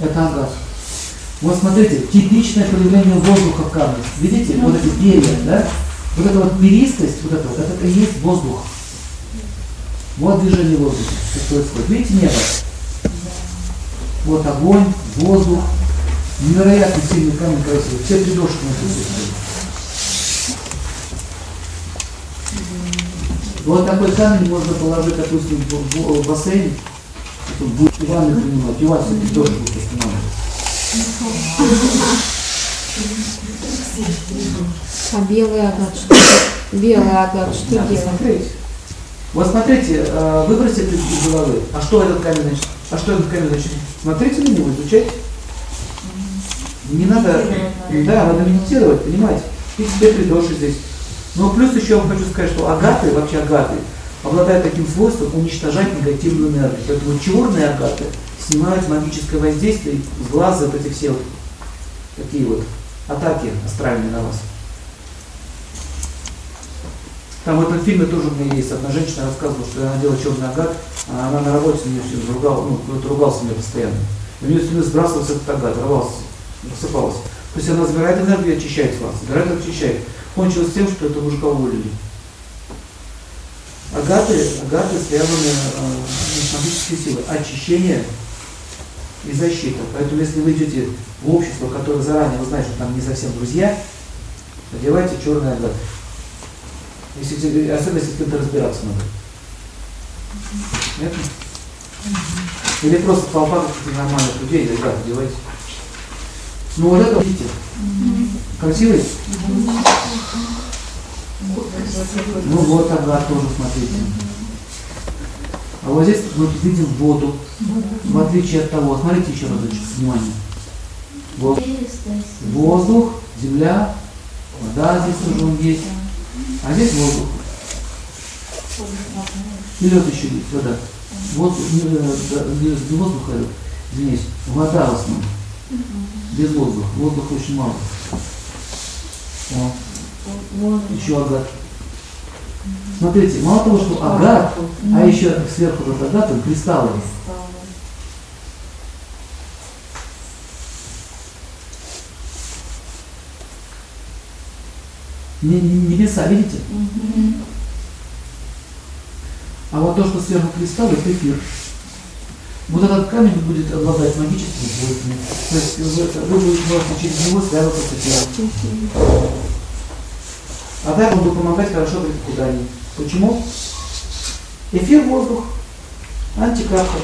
Это агат. Вот смотрите, типичное проявление воздуха в камне. Видите, вот эти перья, да? Вот эта вот перистость, вот это вот, это и есть воздух. Вот движение воздуха, что происходит. Видите небо? Вот огонь, воздух. Невероятно сильный камень красивый. Все три дошки на присутствуют. Вот такой камень можно положить, допустим, в бассейн, чтобы будет ванны принимать, и вас эти дошки будут останавливаться. А белый агат что? Белый агат что делать? смотреть. Вот смотрите, э, выбросите из головы. А что этот камень значит? А что этот камень значит? Смотрите на него, изучайте. Не надо, да, надо медитировать, понимаете? И тебе три души здесь. Но плюс еще я вам хочу сказать, что агаты, вообще агаты, обладают таким свойством уничтожать негативную энергию. Поэтому черные агаты снимают магическое воздействие с глаза вот эти все вот такие вот атаки астральные на вас. Там в этом фильме тоже у меня есть одна женщина рассказывала, что она делала черный агат, а она на работе на нее все ругал, ну, кто-то ругался нее постоянно. У нее все время сбрасывался этот агат, рвался, рассыпался. То есть она забирает энергию и очищает вас, забирает очищает. Кончилось тем, что это мужика уволили. Агаты, агаты связаны э, с магической силой. Очищение и защита. Поэтому если вы идете в общество, которое заранее вы знаете, что там не совсем друзья, одевайте черный агат. Если, особенно если с кем-то разбираться надо. Понятно? Или просто толпа каких-то нормальных людей, ребят, одевайте. Ну вот это, видите, красивый? Ну вот агат тоже, смотрите. А вот здесь мы видим воду. В отличие от того, смотрите еще разочек, внимание. Вот. Воздух, земля, вода здесь тоже он есть. А здесь воздух. И лед еще есть, вода. Воздух, э, не, воздух, а, извиняюсь, вода в основном. Без воздуха. Воздуха очень мало. О, еще агат. Смотрите, мало того, что агат, а еще сверху вот агат, он кристаллы. Не- не- Небеса, видите? А вот то, что сверху кристалл, это эфир. Вот этот камень будет обладать магическими свойствами. То есть вы, вы будете через него связываться с эфиром. А он будет помогать хорошо при похудании. Почему? Эфир воздух, антикарта.